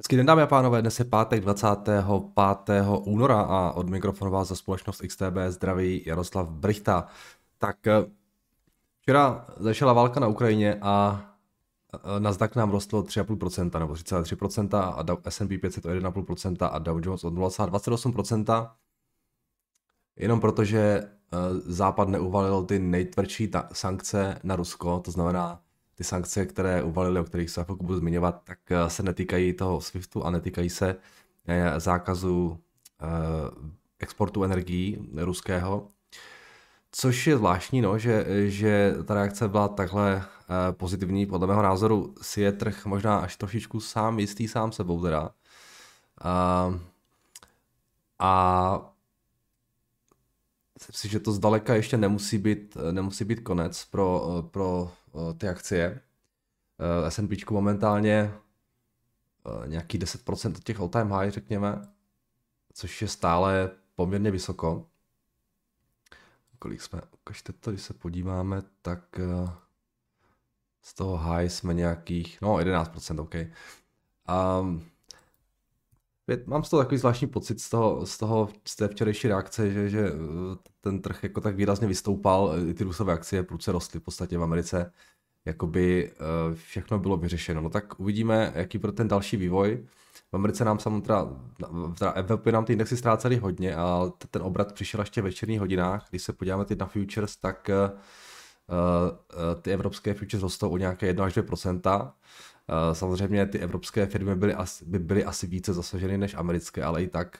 Hezký den dámy a pánové, dnes je pátek 25. února a od mikrofonu vás za společnost XTB zdraví Jaroslav Brichta. Tak eh, včera začala válka na Ukrajině a eh, Nasdaq nám rostlo 3,5% nebo 3,3% a S&P 500 o 1,5% a Dow Jones od 0,28%. Jenom protože eh, Západ neuvalil ty nejtvrdší sankce na Rusko, to znamená ty sankce, které uvalili, o kterých se chvilku budu zmiňovat, tak eh, se netýkají toho SWIFTu a netýkají se eh, zákazu eh, exportu energií ruského. Což je zvláštní, no, že, že ta reakce byla takhle pozitivní. Podle mého názoru si je trh možná až trošičku sám jistý sám sebou teda. A, a myslím si, že to zdaleka ještě nemusí být, nemusí být konec pro, pro ty akcie. S&P momentálně nějaký 10% od těch all-time high, řekněme, což je stále poměrně vysoko. Kolik jsme, ukažte to, když se podíváme, tak z toho high jsme nějakých, no 11%, OK. Um, mám z toho takový zvláštní pocit z toho, z toho, z té včerejší reakce, že, že ten trh jako tak výrazně vystoupal, ty rusové akcie prudce rostly v podstatě v Americe, jakoby uh, všechno bylo vyřešeno. No tak uvidíme, jaký bude ten další vývoj. V Americe nám samozřejmě, teda, Evropě nám ty indexy ztrácely hodně, a ten obrat přišel ještě v večerních hodinách. Když se podíváme teď na futures, tak ty evropské futures rostou o nějaké 1 až 2 uh, Samozřejmě ty evropské firmy byly asi, by byly asi více zasaženy než americké, ale i tak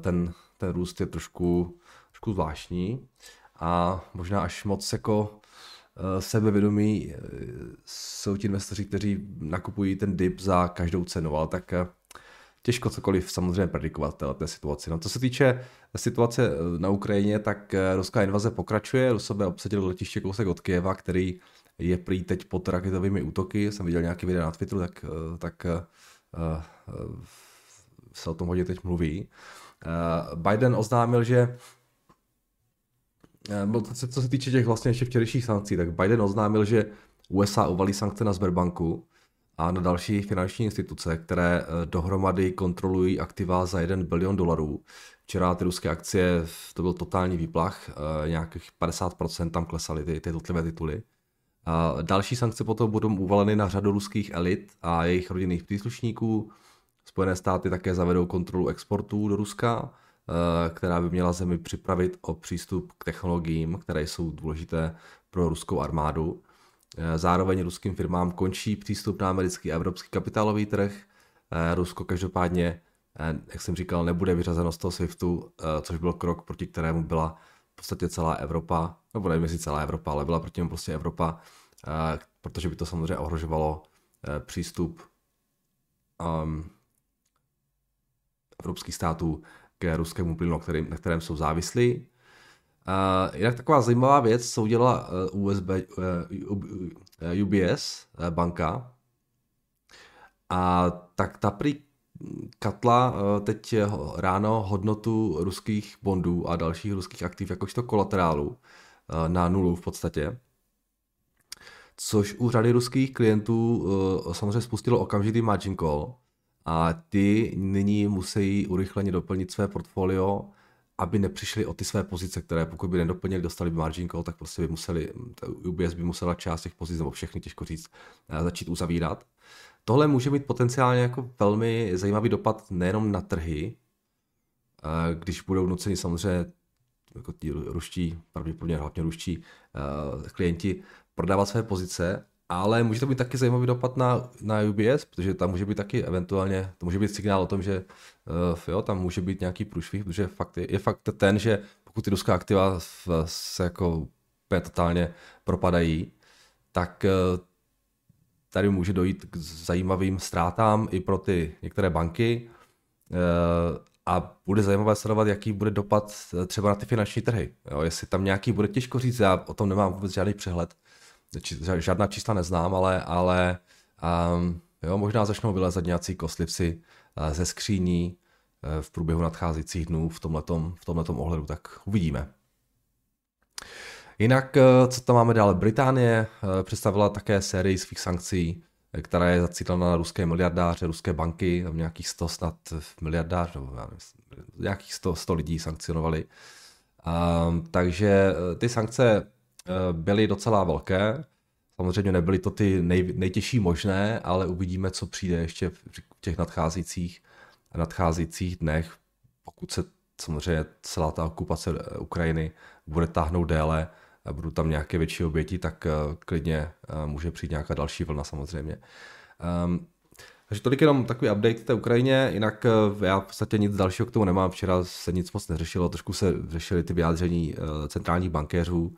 ten, ten růst je trošku, trošku zvláštní. A možná až moc jako Eh, sebevědomí eh, jsou ti investoři, kteří nakupují ten dip za každou cenu, ale tak eh, těžko cokoliv samozřejmě predikovat v té situaci. No, co se týče situace na Ukrajině, tak ruská invaze pokračuje. Rusové obsadili letiště kousek od Kieva, který je prý teď pod raketovými útoky. Jsem viděl nějaký video na Twitteru, tak, tak uh, uh, se o tom hodně teď mluví. Biden oznámil, že Eh, co se týče těch vlastně ještě včerejších sankcí, tak Biden oznámil, že USA uvalí sankce na Sberbanku a na další finanční instituce, které eh, dohromady kontrolují aktiva za 1 bilion dolarů. Včera ty ruské akcie, to byl totální výplach, eh, nějakých 50% tam klesaly ty, ty jednotlivé tituly. Další sankce potom budou uvaleny na řadu ruských elit a jejich rodinných příslušníků. Spojené státy také zavedou kontrolu exportů do Ruska Eh, která by měla zemi připravit o přístup k technologiím, které jsou důležité pro ruskou armádu. Eh, zároveň ruským firmám končí přístup na americký a evropský kapitálový trh. Eh, Rusko každopádně, jak jsem říkal, nebude vyřazeno z toho SWIFTu, což byl krok, proti kterému byla v podstatě celá Evropa, nebo nevím jestli celá Evropa, ale byla proti němu prostě Evropa, protože by to samozřejmě ohrožovalo přístup um, evropských států k ruskému plynu, na kterém jsou závislí. Uh, jinak taková zajímavá věc, co udělala USB, uh, UBS uh, banka. A tak ta prý katla uh, teď ráno hodnotu ruských bondů a dalších ruských aktiv jakožto kolaterálu uh, na nulu v podstatě. Což u řady ruských klientů uh, samozřejmě spustilo okamžitý margin call, a ty nyní musí urychleně doplnit své portfolio, aby nepřišli o ty své pozice, které pokud by nedoplnili, dostali by margin call, tak prostě by museli, UBS by musela část těch pozic, nebo všechny těžko říct, eh, začít uzavírat. Tohle může mít potenciálně jako velmi zajímavý dopad nejenom na trhy, eh, když budou nuceni samozřejmě jako ti ruští, pravděpodobně hlavně ruští uh, klienti prodávat své pozice, ale může to být taky zajímavý dopad na, na UBS, protože tam může být taky eventuálně, to může být signál o tom, že uh, jo, tam může být nějaký průšvih, protože fakt je, je fakt ten, že pokud ty ruská aktiva se jako úplně totálně propadají, tak uh, tady může dojít k zajímavým ztrátám i pro ty některé banky uh, a bude zajímavé sledovat, jaký bude dopad třeba na ty finanční trhy. Jo, jestli tam nějaký bude těžko říct, já o tom nemám vůbec žádný přehled, žádná čísla neznám, ale, ale um, jo, možná začnou vylezat nějací kostlivci uh, ze skříní uh, v průběhu nadcházejících dnů v tomhletom, v tomhletom ohledu, tak uvidíme. Jinak, uh, co tam máme dále? Británie představila také sérii svých sankcí která je zacílena na ruské miliardáře, ruské banky, tam nějakých 100 snad miliardář, nebo já nevím, nějakých 100, 100 lidí sankcionovali. Um, takže ty sankce byly docela velké, Samozřejmě nebyly to ty nej, nejtěžší možné, ale uvidíme, co přijde ještě v těch nadcházejících, nadcházejících dnech, pokud se samozřejmě celá ta okupace Ukrajiny bude táhnout déle, a budou tam nějaké větší oběti, tak uh, klidně může přijít nějaká další vlna samozřejmě. Um, takže tolik jenom takový update té Ukrajině, jinak já v podstatě nic dalšího k tomu nemám, včera se nic moc neřešilo, trošku se řešily ty vyjádření centrálních bankéřů,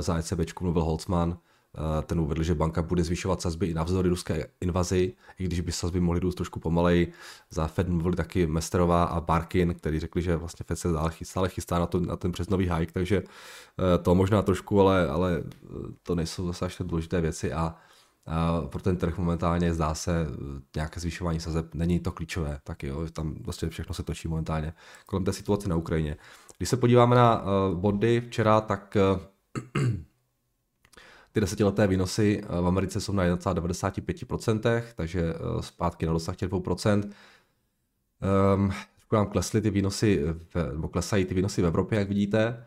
za ECB mluvil Holzman, Eh, ten uvedl, že banka bude zvyšovat sazby i navzdory ruské invazi, i když by sazby mohly růst trošku pomalej. Za Fed mluvili taky Mesterová a Barkin, který řekli, že vlastně Fed se stále chystá na, to, na ten přesnový hike, takže eh, to možná trošku, ale, ale eh, to nejsou zase až důležité věci a a pro ten trh momentálně zdá se nějaké zvyšování sazeb není to klíčové, tak jo, tam vlastně všechno se točí momentálně kolem té situace na Ukrajině. Když se podíváme na body včera, tak ty desetileté výnosy eh, v Americe jsou na 1,95%, takže eh, zpátky na dosah těch 2%. Um, ehm, nám klesly ty výnosy, v, nebo klesají ty výnosy v Evropě, jak vidíte.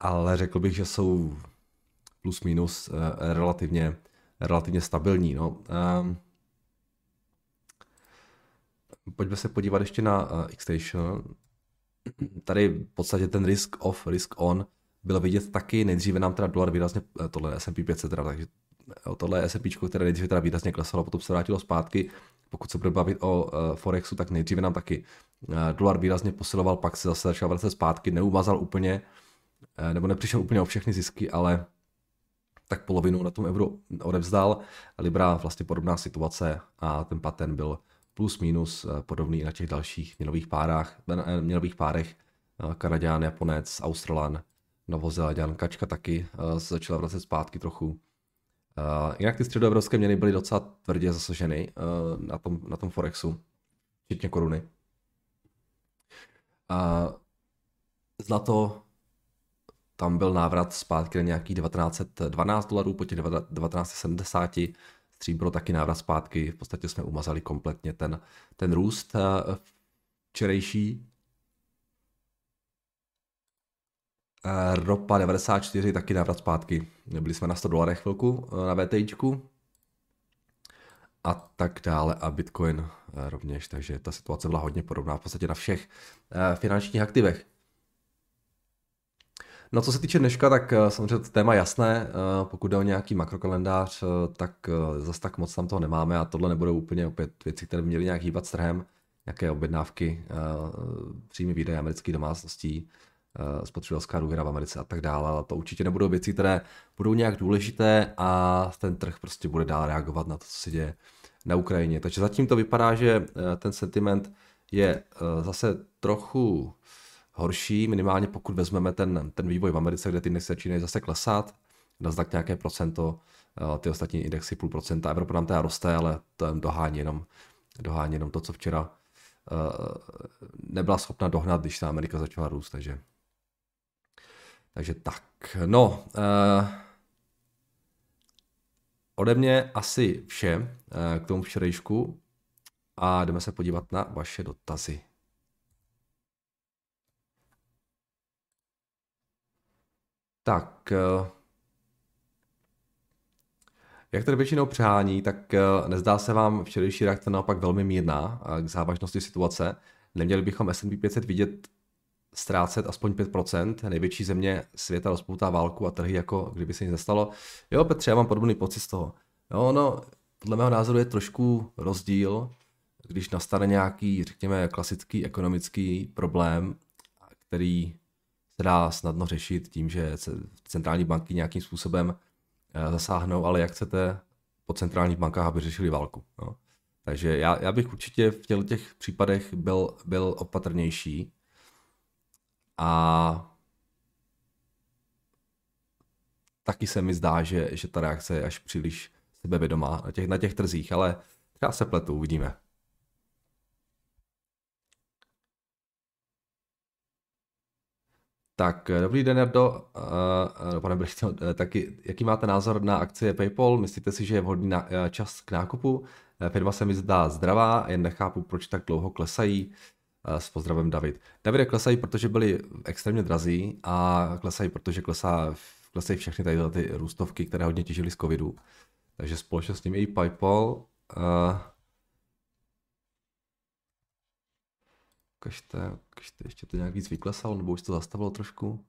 Ale řekl bych, že jsou plus minus uh, relativně, relativně stabilní. No. Um, pojďme se podívat ještě na uh, Xstation. Tady v podstatě ten risk off, risk on bylo vidět taky, nejdříve nám teda dolar výrazně, eh, tohle S&P 500 teda, takže eh, tohle S&P, které nejdříve teda výrazně klesalo, potom se vrátilo zpátky. Pokud se bude bavit o uh, Forexu, tak nejdříve nám taky dolar výrazně posiloval, pak se zase začal vracet zpátky, neumazal úplně, nebo nepřišel úplně o všechny zisky, ale tak polovinu na tom euro odevzdal. Libra vlastně podobná situace a ten patent byl plus minus podobný na těch dalších měnových párách, měnových párech Kanaděn, Japonec, Australan, Novozélanděn, Kačka taky se začala vracet zpátky trochu. Jinak ty středoevropské měny byly docela tvrdě zasaženy na, tom, na tom Forexu, včetně koruny. Uh, zlato, tam byl návrat zpátky na nějakých 1912 dolarů po těch 1970. Stříbro taky návrat zpátky, v podstatě jsme umazali kompletně ten, ten růst uh, včerejší. Eh, ropa 94, taky návrat zpátky. Byli jsme na 100 dolarech chvilku eh, na VTIčku. A tak dále. A Bitcoin eh, rovněž. Takže ta situace byla hodně podobná v podstatě na všech finančních aktivech. No co se týče dneška, tak samozřejmě to téma jasné, pokud jde o nějaký makrokalendář, tak zase tak moc tam toho nemáme a tohle nebudou úplně opět věci, které by měly nějak hýbat s trhem, nějaké objednávky, příjmy výdaje amerických domácností, Eh, spotřebitelská důvěra v Americe a tak dále, ale to určitě nebudou věci, které budou nějak důležité a ten trh prostě bude dál reagovat na to, co se děje na Ukrajině. Takže zatím to vypadá, že eh, ten sentiment je eh, zase trochu horší, minimálně pokud vezmeme ten, ten vývoj v Americe, kde ty indexy začínají zase klesat, znak nějaké procento, ty ostatní indexy půl procenta, Evropa nám teda roste, ale to dohání jenom, dohání jenom to, co včera nebyla schopna dohnat, když ta Amerika začala růst, takže takže tak, no, uh, ode mě asi vše uh, k tomu včerejšku a jdeme se podívat na vaše dotazy. Tak, uh, jak tady většinou přehání, tak nezdá se vám včerejší reakce naopak velmi mírná k závažnosti situace. Neměli bychom S&P 500 vidět ztrácet aspoň 5%, největší země světa rozpoutá válku a trhy jako kdyby se nic nestalo. Jo, Petře, já mám podobný pocit z toho. Jo, no, podle mého názoru je trošku rozdíl, když nastane nějaký, řekněme, klasický ekonomický problém, který se dá snadno řešit tím, že centrální banky nějakým způsobem eh, zasáhnou, ale jak chcete po centrálních bankách, aby řešili válku. No. Takže já, já bych určitě v těch případech byl, byl opatrnější, a taky se mi zdá, že, že ta reakce je až příliš sebevědomá na těch, na těch trzích, ale já se pletu, uvidíme. Tak, dobrý den, Jardo. Uh, pane Brichto, taky, jaký máte názor na akcie PayPal? Myslíte si, že je vhodný na, čas k nákupu? Firma se mi zdá zdravá, jen nechápu, proč tak dlouho klesají. S pozdravem David. Davide klesají, protože byli extrémně drazí a klesají, protože klesá, klesají všechny tady ty růstovky, které hodně těžily z covidu. Takže společně s nimi i PayPal. Uh, ukažte, ukažte, ještě to nějak víc vyklesalo, nebo už to zastavilo trošku.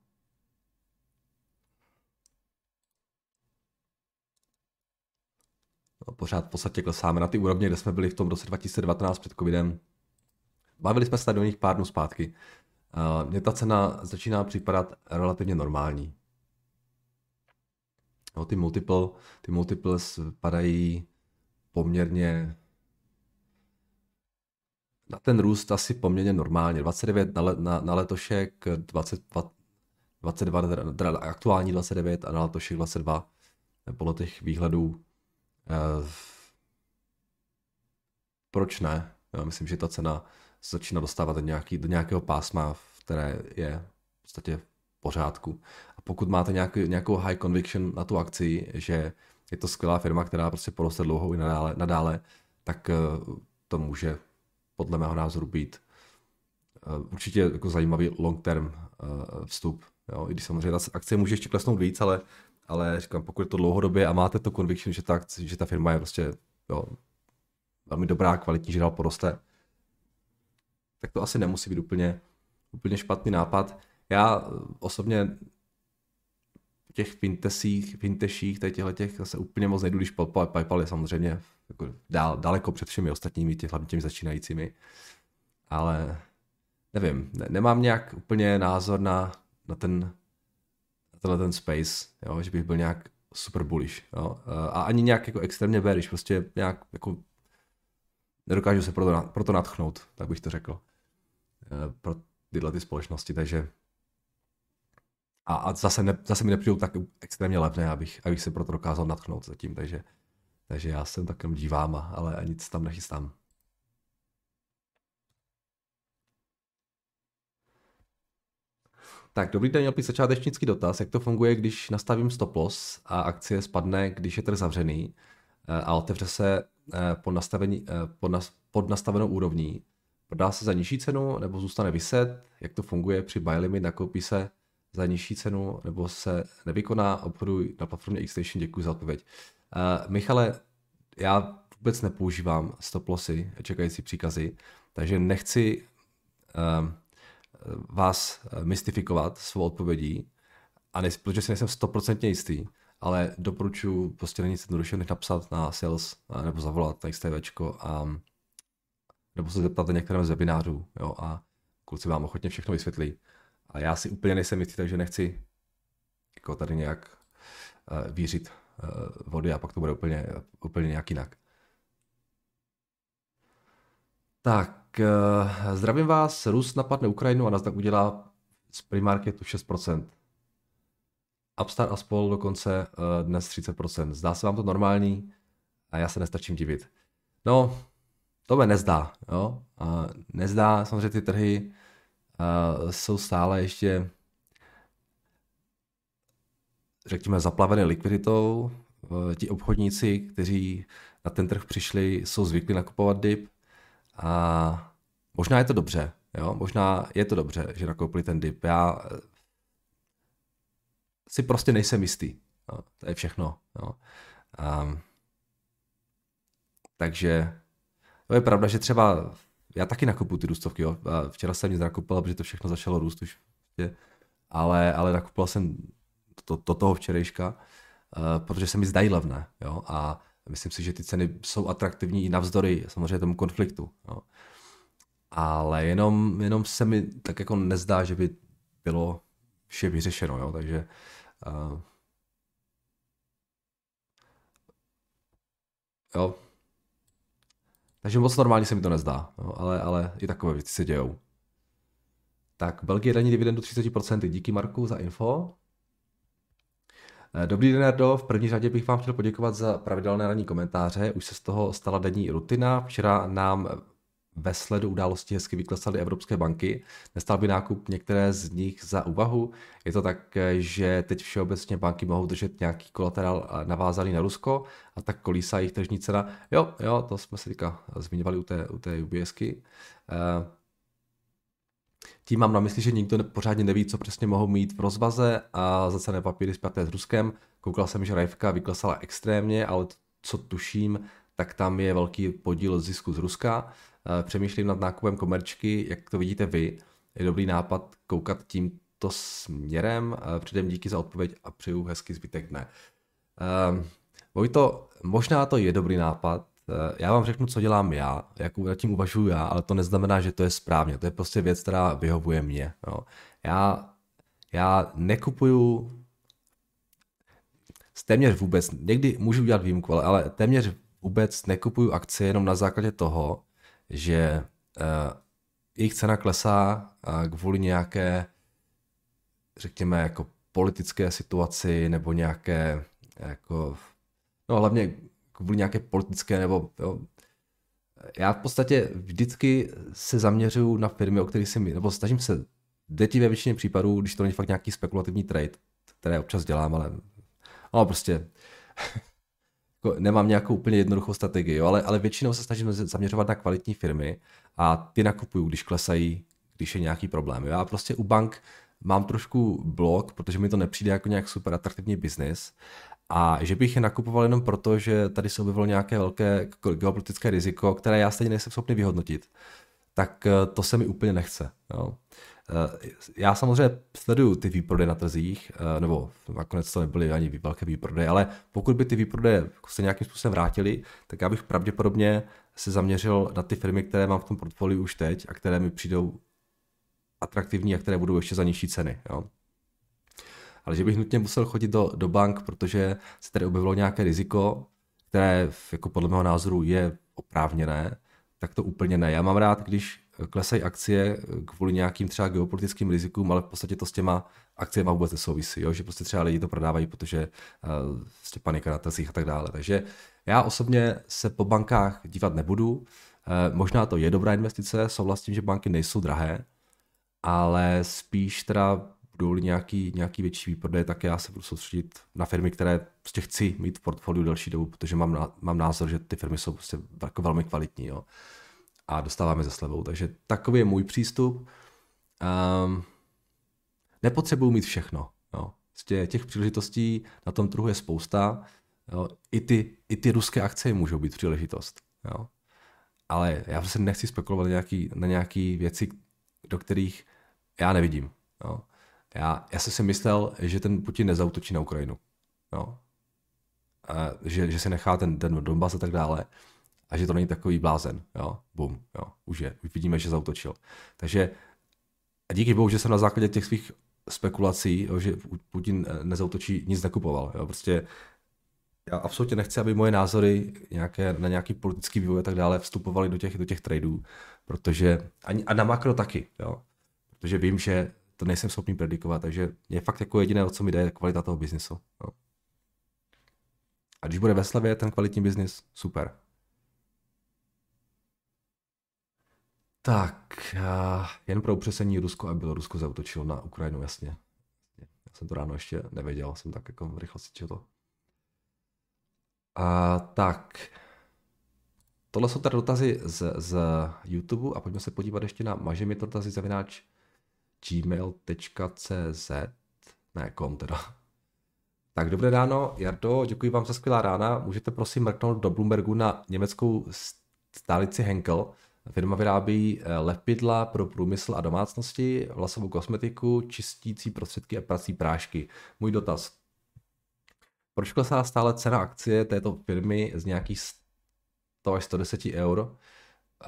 No, pořád v podstatě klesáme na ty úrovně, kde jsme byli v tom roce 2019 před covidem. Bavili jsme se tady o nich pár dnů zpátky. Mně ta cena začíná připadat relativně normální. No, ty multiple, ty multiples padají poměrně na ten růst asi poměrně normálně. 29 na, le, na, na letošek, 20, 22, teda aktuální 29 a na letošek 22 podle těch výhledů. Eh, proč ne? Já myslím, že ta cena se začíná dostávat do, nějaký, do nějakého pásma, které je v podstatě v pořádku. A pokud máte nějaký, nějakou high conviction na tu akci, že je to skvělá firma, která prostě poroste dlouho i nadále, nadále tak eh, to může podle mého názoru být eh, určitě jako zajímavý long term eh, vstup. Jo? I když samozřejmě ta akce může ještě klesnout víc, ale, ale říkám, pokud je to dlouhodobě a máte to conviction, že ta, akce, že ta firma je prostě jo, velmi dobrá, kvalitní, že dál poroste, tak to asi nemusí být úplně, úplně špatný nápad. Já osobně těch fintesích, finteších, těchto těch se úplně moc nejdu, když PayPal je samozřejmě jako dál, daleko před všemi ostatními, těch, hlavně těmi začínajícími. Ale nevím, ne, nemám nějak úplně názor na, na ten na tenhle ten space, jo, že bych byl nějak super bullish. Jo. A ani nějak jako extrémně bearish, prostě nějak jako nedokážu se proto, proto natchnout, tak bych to řekl. Eh, pro tyhle ty společnosti, takže a, a zase, ne, zase mi nepřijdou tak extrémně levné, abych, abych se proto dokázal natchnout zatím, takže, takže já jsem takovým dívám, ale nic tam nechystám. Tak, dobrý den, měl bych začátečnický dotaz. Jak to funguje, když nastavím stop loss a akcie spadne, když je trh zavřený eh, a otevře se eh, pod, nastavení, pod, nas, pod nastavenou úrovní, Prodá se za nižší cenu nebo zůstane vyset? Jak to funguje při buy limit? Nakoupí se za nižší cenu nebo se nevykoná? Obchodu na platformě Xstation. Děkuji za odpověď. Uh, Michale, já vůbec nepoužívám stop lossy, čekající příkazy, takže nechci uh, vás mystifikovat svou odpovědí, a ne, protože si nejsem stoprocentně jistý, ale doporučuji, prostě není nic jednoduššího, než napsat na sales nebo zavolat na XTVčko a nebo se zeptat na některém z webinářů jo, a kluci vám ochotně všechno vysvětlí. A já si úplně nejsem jistý, takže nechci jako tady nějak uh, vířit uh, vody a pak to bude úplně, úplně nějak jinak. Tak, uh, zdravím vás. Rus napadne Ukrajinu a nás tak udělá z primarketu 6%. Upstart a spol dokonce dnes 30%. Zdá se vám to normální? A já se nestačím divit. No, to mě nezdá. Jo? A nezdá, samozřejmě ty trhy uh, jsou stále ještě řekněme zaplavené likviditou. Uh, ti obchodníci, kteří na ten trh přišli, jsou zvyklí nakupovat dip a možná je to dobře, jo? možná je to dobře, že nakoupili ten dip. Já uh, si prostě nejsem jistý. Jo? To je všechno. Jo? Um, takže to je pravda, že třeba já taky nakupuju ty růstovky, jo. Včera jsem nic nakupoval, protože to všechno začalo růst už. Ale, ale nakupoval jsem to, to toho včerejška, uh, protože se mi zdají levné, jo. A myslím si, že ty ceny jsou atraktivní i navzdory samozřejmě tomu konfliktu, jo. Ale jenom, jenom se mi tak jako nezdá, že by bylo vše vyřešeno, jo. Takže uh, jo, takže moc normálně se mi to nezdá, no, ale, ale i takové věci se dějou. Tak, Belgie daní dividendu 30%. Díky Marku za info. Eh, dobrý den, Erdo. V první řadě bych vám chtěl poděkovat za pravidelné ranní komentáře. Už se z toho stala denní rutina. Včera nám ve sledu událostí hezky vyklesaly evropské banky. Nestal by nákup některé z nich za úvahu? Je to tak, že teď všeobecně banky mohou držet nějaký kolaterál navázaný na Rusko a tak kolísá jejich tržní cena. Jo, jo, to jsme se teďka zmiňovali u té, u té UBSky. Uh, tím mám na mysli, že nikdo pořádně neví, co přesně mohou mít v rozvaze a za cené papíry zpěté s Ruskem. Koukal jsem, že Rajvka vyklesala extrémně, ale co tuším, tak tam je velký podíl zisku z Ruska. Eh, přemýšlím nad nákupem komerčky, jak to vidíte vy. Je dobrý nápad koukat tímto směrem. Eh, předem díky za odpověď a přeju hezký zbytek dne. Um, Vojto, možná to je dobrý nápad, Eh, já vám řeknu, co dělám já, jak nad tím uvažuji já, ale to neznamená, že to je správně. To je prostě věc, která vyhovuje mně. Jo. Já, já nekupuju téměř vůbec, někdy můžu udělat výjimku, ale, ale téměř vůbec nekupuju akcie jenom na základě toho, že uh, jejich cena klesá kvůli nějaké, řekněme, jako politické situaci nebo nějaké, jako, no hlavně kvůli nějaké politické nebo jo. Já v podstatě vždycky se zaměřuju na firmy, o kterých si nebo snažím se děti ve většině případů, když to není fakt nějaký spekulativní trade, které občas dělám, ale no prostě nemám nějakou úplně jednoduchou strategii, jo, ale, ale většinou se snažím zaměřovat na kvalitní firmy a ty nakupuju, když klesají, když je nějaký problém. Já prostě u bank mám trošku blok, protože mi to nepřijde jako nějak super atraktivní biznis a že bych je nakupoval jenom proto, že tady se objevilo nějaké velké geopolitické riziko, které já stejně nejsem schopný vyhodnotit, tak eh, to se mi úplně nechce. Jo. Eh, já samozřejmě sleduju ty výprodeje na trzích, eh, nebo nakonec to nebyly ani velké výprodeje, ale pokud by ty výprodeje se nějakým způsobem vrátily, tak já bych pravděpodobně se zaměřil na ty firmy, které mám v tom portfoliu už teď a které mi přijdou atraktivní a které budou ještě za nižší ceny. Jo ale že bych nutně musel chodit do, do bank, protože se tady objevilo nějaké riziko, které jako podle mého názoru je oprávněné, tak to úplně ne. Já mám rád, když klesají akcie kvůli nějakým třeba geopolitickým rizikům, ale v podstatě to s těma akciemi vůbec nesouvisí, jo? že prostě třeba lidi to prodávají, protože uh, prostě panika na trzích a tak dále. Takže já osobně se po bankách dívat nebudu. Uh, možná to je dobrá investice, souhlasím, že banky nejsou drahé, ale spíš teda budou nějaký, nějaký větší výprodej, tak já se budu soustředit na firmy, které prostě chci mít v portfoliu delší dobu, protože mám, mám názor, že ty firmy jsou prostě jako velmi kvalitní jo? A dostáváme ze slevou. Takže takový je můj přístup. Um, nepotřebuju mít všechno. Jo? Prostě těch příležitostí na tom trhu je spousta. Jo? I, ty, I ty ruské akcie můžou být příležitost. Jo? Ale já prostě nechci spekulovat na nějaký, na nějaký věci, do kterých já nevidím. Jo? Já, já jsem si myslel, že ten Putin nezautočí na Ukrajinu. No. A že, že se nechá ten, ten Donbass a tak dále. A že to není takový blázen. Jo. Bum. Jo. Už je. Už vidíme, že zautočil. Takže a díky bohu, že jsem na základě těch svých spekulací, jo, že Putin eh, nezautočí, nic nekupoval. Jo. Prostě já absolutně nechci, aby moje názory nějaké, na nějaký politický vývoj a tak dále vstupovaly do těch, do těch tradeů, protože ani, a na makro taky, jo. Protože vím, že to nejsem schopný predikovat, takže je fakt jako jediné, o co mi jde, kvalita toho biznisu. No. A když bude ve slavě ten kvalitní biznis, super. Tak, jen pro upřesení Rusko a bylo Rusko zautočilo na Ukrajinu, jasně. Já jsem to ráno ještě nevěděl, jsem tak jako v rychlosti četl. A, tak, tohle jsou tady dotazy z, z YouTube a pojďme se podívat ještě na maže mi dotazy zavináč gmail.cz, ne, kom teda. Tak dobré ráno, Jardo, děkuji vám za skvělá rána. Můžete prosím mrknout do Bloombergu na německou stálici Henkel. Firma vyrábí eh, lepidla pro průmysl a domácnosti, vlasovou kosmetiku, čistící prostředky a prací prášky. Můj dotaz. Proč klesá stále cena akcie této firmy z nějakých 100 až 110 eur? Eh,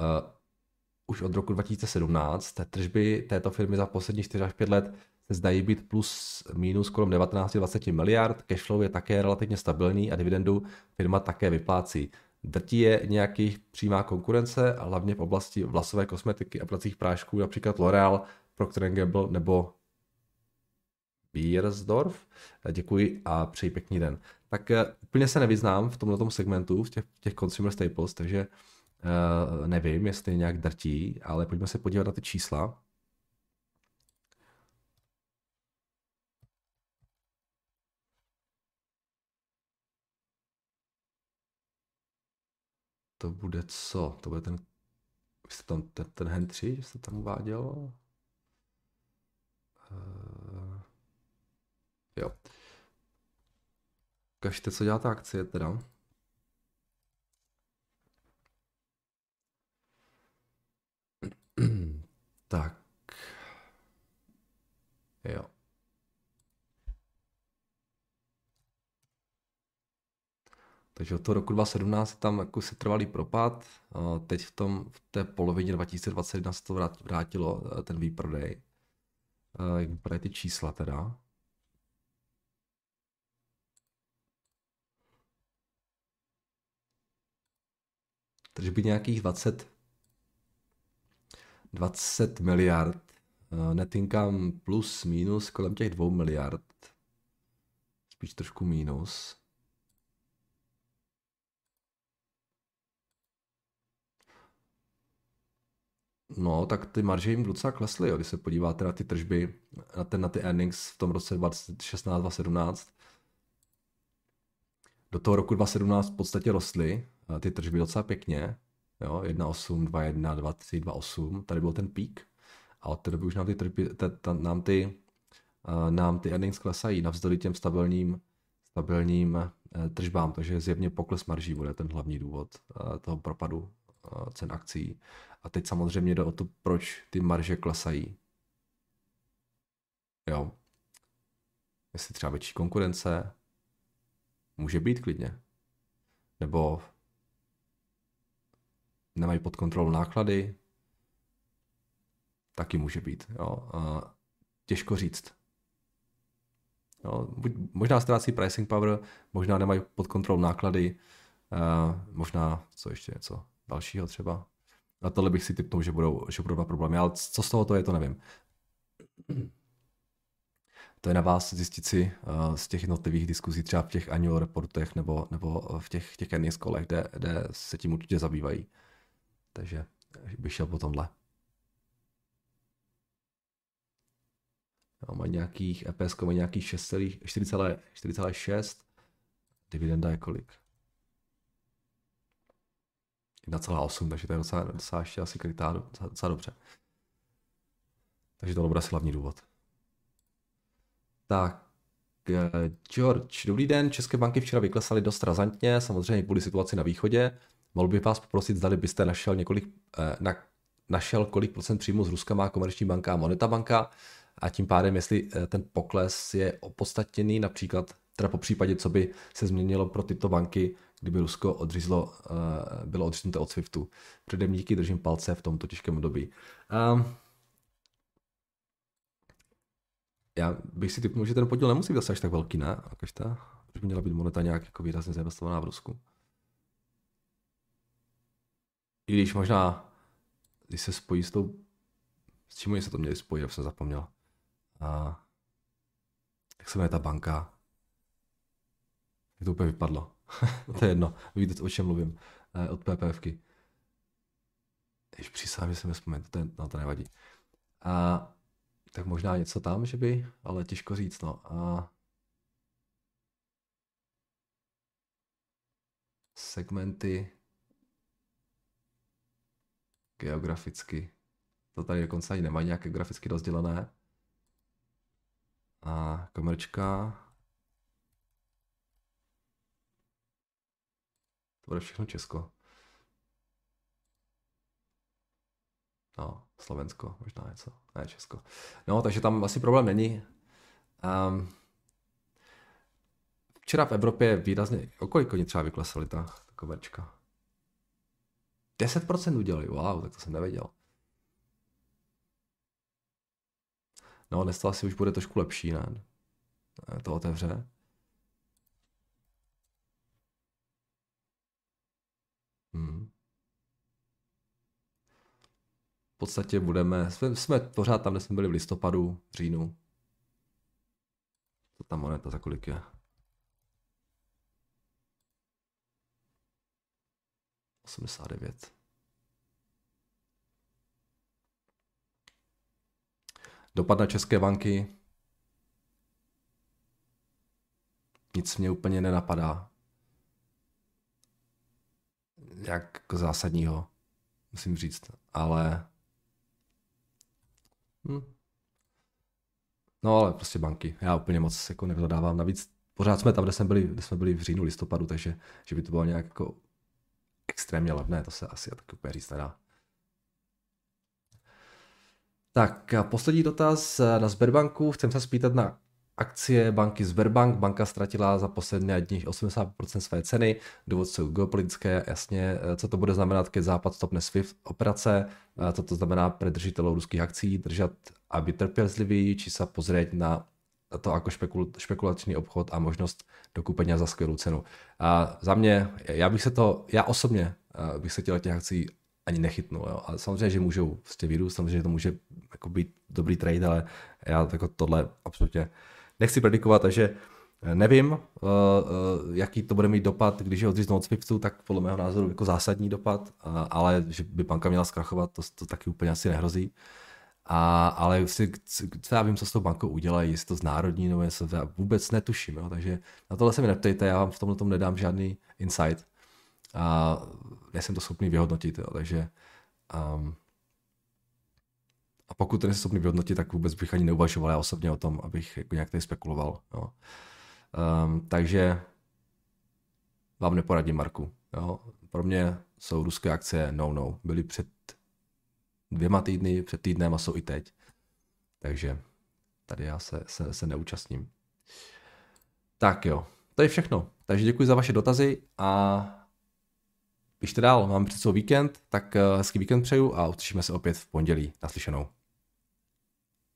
už od roku 2017. Tržby této firmy za poslední 4 až 5 let se zdají být plus minus kolem 19-20 miliard, cashflow je také relativně stabilní a dividendu firma také vyplácí. Drtí je nějakých přímá konkurence, a hlavně v oblasti vlasové kosmetiky a pracích prášků, například L'Oreal, Procter Gamble nebo Biersdorf. Děkuji a přeji pěkný den. Tak eh, úplně se nevyznám v tomto segmentu, v těch, těch consumer staples, takže Uh, nevím, jestli nějak drtí, ale pojďme se podívat na ty čísla. To bude co? To bude ten, jste tam, ten, ten hand 3, že jste tam uváděl? Uh, jo. Kažte, co dělá ta akcie teda. tak. Jo. Takže od toho roku 2017 tam jako se trvalý propad. Teď v, tom, v té polovině 2021 se to vrátilo, eh, ten výprodej. Eh, jak vypadají ty čísla teda? Tržby nějakých 20, 20 miliard. Eh, net income plus minus kolem těch 2 miliard. Spíš trošku minus. No, tak ty marže jim docela klesly, jo. když se podíváte na ty tržby, na, ten, na ty earnings v tom roce 2016-2017. Do toho roku 2017 v podstatě rostly ty tržby docela pěkně. Jo, 1,8, 2,1, 2,3, 2,8, tady byl ten pík. A od té doby už nám ty, tržby, ta, ta, nám ty, uh, nám ty earnings klesají navzdory těm stabilním, stabilním uh, tržbám, takže zjevně pokles marží bude ten hlavní důvod uh, toho propadu uh, cen akcí. A teď samozřejmě jde o to, proč ty marže klesají. Jo. Jestli třeba větší konkurence, může být klidně. Nebo nemají pod kontrolou náklady, taky může být. Jo. A těžko říct. Jo. Možná ztrácí pricing power, možná nemají pod kontrolou náklady, možná co ještě něco dalšího třeba. A tohle bych si typnul, že budou, že budou dva problémy, ale co z toho to je, to nevím. To je na vás zjistit si uh, z těch jednotlivých diskuzí, třeba v těch annual reportech nebo, nebo v těch, těch earnings kolech, kde, kde se tím určitě zabývají. Takže bych šel po tomhle. Mají nějakých, EPS mají nějakých 4,6. Dividenda je kolik? 1,8, takže to je docela, docela ještě asi krytá docela, docela dobře. Takže tohle bude asi hlavní důvod. Tak, eh, George, dobrý den. České banky včera vyklesaly dost razantně, samozřejmě kvůli situaci na východě. Mohl bych vás poprosit, zda byste našel několik, eh, na, našel kolik procent příjmu z Ruska má komerční banka a Moneta banka a tím pádem, jestli eh, ten pokles je opodstatněný, například, teda po případě, co by se změnilo pro tyto banky, kdyby Rusko odřízlo, uh, bylo odříznuté od SWIFTu. Předem díky, držím palce v tomto těžkém období. Um, já bych si typnul, že ten podíl nemusí být až tak velký, ne? ta, že by měla být moneta nějak jako výrazně zainvestovaná v Rusku. I když možná, když se spojí s tou, s čím se to měli spojit, já jsem zapomněl. A, jak se jmenuje ta banka? Jak to úplně vypadlo? to je jedno, víte, o čem mluvím. Eh, od PPFky. Když přísám, že jsem nespomněl, to, je, no, to nevadí. A, tak možná něco tam, že by, ale těžko říct, no. A, segmenty geograficky. To tady dokonce ani nemají nějaké graficky rozdělené. A komerčka To bude všechno Česko. No, Slovensko, možná něco. Ne, Česko. No, takže tam asi problém není. Um, včera v Evropě výrazně, o kolik oni třeba vyklesali ta, ta komerčka? 10% udělali, wow, tak to jsem nevěděl. No, dnes to asi už bude trošku lepší, ne? To otevře. v podstatě budeme, jsme, jsme pořád tam, kde jsme byli v listopadu, v říjnu. Co tam moneta za kolik je? 89. Dopad na české banky. Nic mě úplně nenapadá. Jak jako zásadního, musím říct. Ale Hm. No ale prostě banky. Já úplně moc jako nevzadávám. Navíc pořád jsme tam, kde jsme byli, kde jsme byli v říjnu, listopadu, takže že by to bylo nějak jako extrémně levné, to se asi tak úplně říct nedá. Tak poslední dotaz na Sberbanku. Chcem se spýtat na akcie banky Sberbank. Banka ztratila za poslední dní 80% své ceny. Důvod jsou geopolitické, jasně. Co to bude znamenat, když západ stopne SWIFT operace? Co to znamená pre držitelů ruských akcí? Držet a být trpězlivý, či se pozrieť na to jako špekul, špekulační obchod a možnost dokupení za skvělou cenu. A za mě, já bych se to, já osobně bych se těch akcí ani nechytnul. Jo. A samozřejmě, že můžou prostě vyrůst, samozřejmě, že to může jako být dobrý trade, ale já jako tohle absolutně nechci predikovat, takže eh, nevím, uh, uh, jaký to bude mít dopad, když je odříznou od Swiftu, tak podle mého názoru jako zásadní dopad, ale že by banka měla zkrachovat, to, to taky úplně asi nehrozí. A, ale si, co já vím, co s tou bankou udělají, jestli to znárodní, nebo jestli to vůbec netuším, jo. takže na tohle se mi neptejte, já vám v tomhle tom nedám žádný insight a nejsem to schopný vyhodnotit, jo. takže um, a pokud to nejsem schopný vyhodnotit, tak vůbec bych ani neuvažoval já osobně o tom, abych jako nějak tady spekuloval. Jo. Um, takže vám neporadím, Marku. Jo. Pro mě jsou ruské akcie no-no. Byly před dvěma týdny, před týdnem a jsou i teď. Takže tady já se, se, se neúčastním. Tak jo, to je všechno. Takže děkuji za vaše dotazy a Běžte dál, máme před sebou víkend, tak hezký víkend přeju a uslyšíme se opět v pondělí. Naslyšenou.